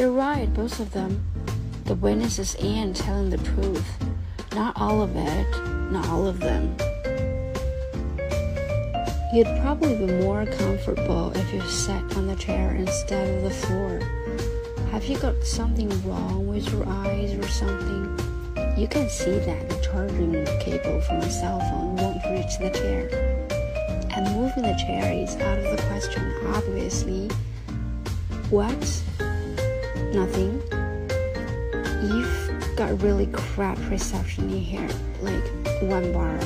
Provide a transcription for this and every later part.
They're right, both of them. The witness is Anne telling the truth. Not all of it, not all of them. You'd probably be more comfortable if you sat on the chair instead of the floor. Have you got something wrong with your eyes or something? You can see that the charging cable from my cell phone won't reach the chair. And moving the chair is out of the question, obviously. What? Nothing. You've got really crap reception in here, like one bar.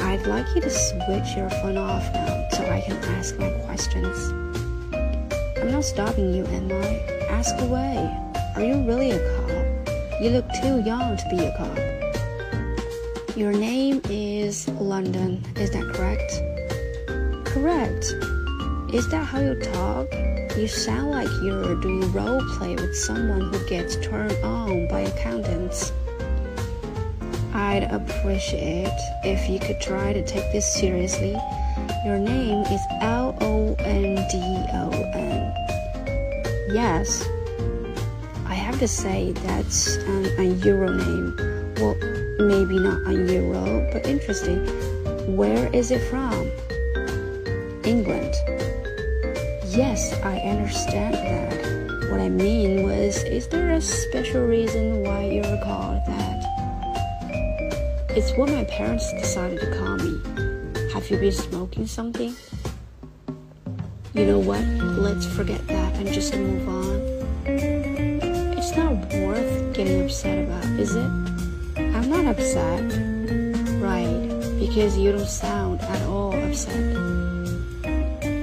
I'd like you to switch your phone off now so I can ask my questions. I'm not stopping you, am I? Ask away. Are you really a cop? You look too young to be a cop. Your name is London, is that correct? Correct. Is that how you talk? You sound like you're doing role play with someone who gets turned on by accountants. I'd appreciate if you could try to take this seriously. Your name is L O N D O N. Yes, I have to say that's an, Euro name. Well, maybe not a Euro, but interesting. Where is it from? England. Yes, I understand that. What I mean was, is there a special reason why you're called that? It's what my parents decided to call me. Have you been smoking something? You know what? Let's forget that and just move on. It's not worth getting upset about, is it? I'm not upset. Right, because you don't sound at all upset.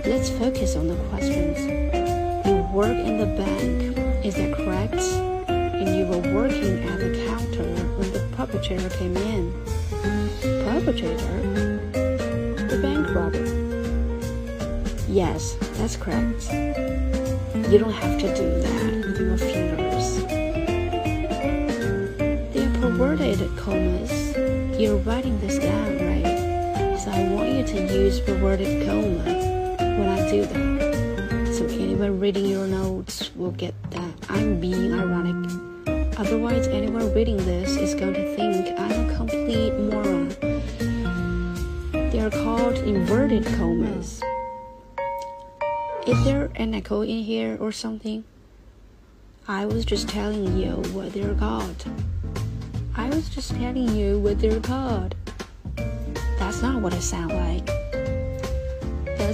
Let's focus on the questions. You work in the bank, is that correct? And you were working at the counter when the perpetrator came in. Perpetrator? The bank robber. Yes, that's correct. You don't have to do that with your fingers. They're perverted commas. You're writing this down, right? So I want you to use perverted comma when I do that. So anyone reading your notes will get that I'm being ironic. Otherwise, anyone reading this is going to think I'm a complete moron. They are called inverted commas. Is there an echo in here or something? I was just telling you what they're called. I was just telling you what they're called. That's not what it sounds like.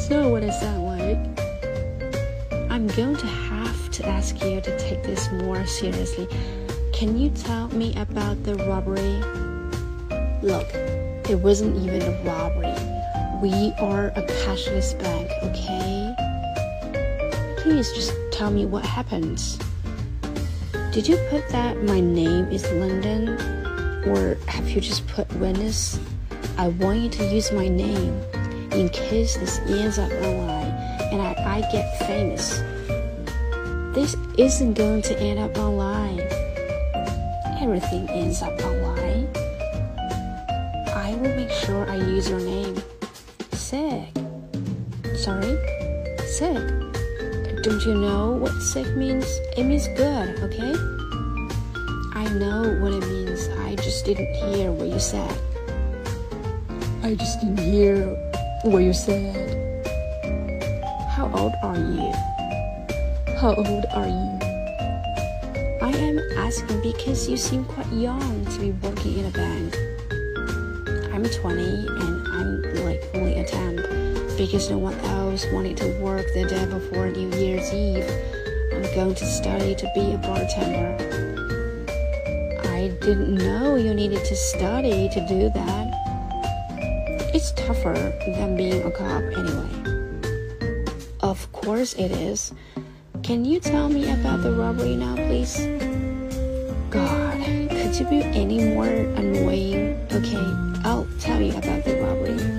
Not what I sound like. I'm going to have to ask you to take this more seriously. Can you tell me about the robbery? Look, it wasn't even a robbery. We are a cashless bank, okay? Please just tell me what happened. Did you put that my name is London? Or have you just put Venice? I want you to use my name in case this ends up online and I, I get famous. This isn't going to end up online. Everything ends up online. I will make sure I use your name. Sick. Sorry? Sick. Don't you know what sick means? It means good, okay? I know what it means. I just didn't hear what you said. I just didn't hear what you said. How old are you? How old are you? I am asking because you seem quite young to be working in a bank. I'm 20 and I'm like only a temp because no one else wanted to work the day before New Year's Eve. I'm going to study to be a bartender. I didn't know you needed to study to do that. It's tougher than being a cop anyway. Of course it is. Can you tell me about the robbery now, please? God, could you be any more annoying? Okay, I'll tell you about the robbery.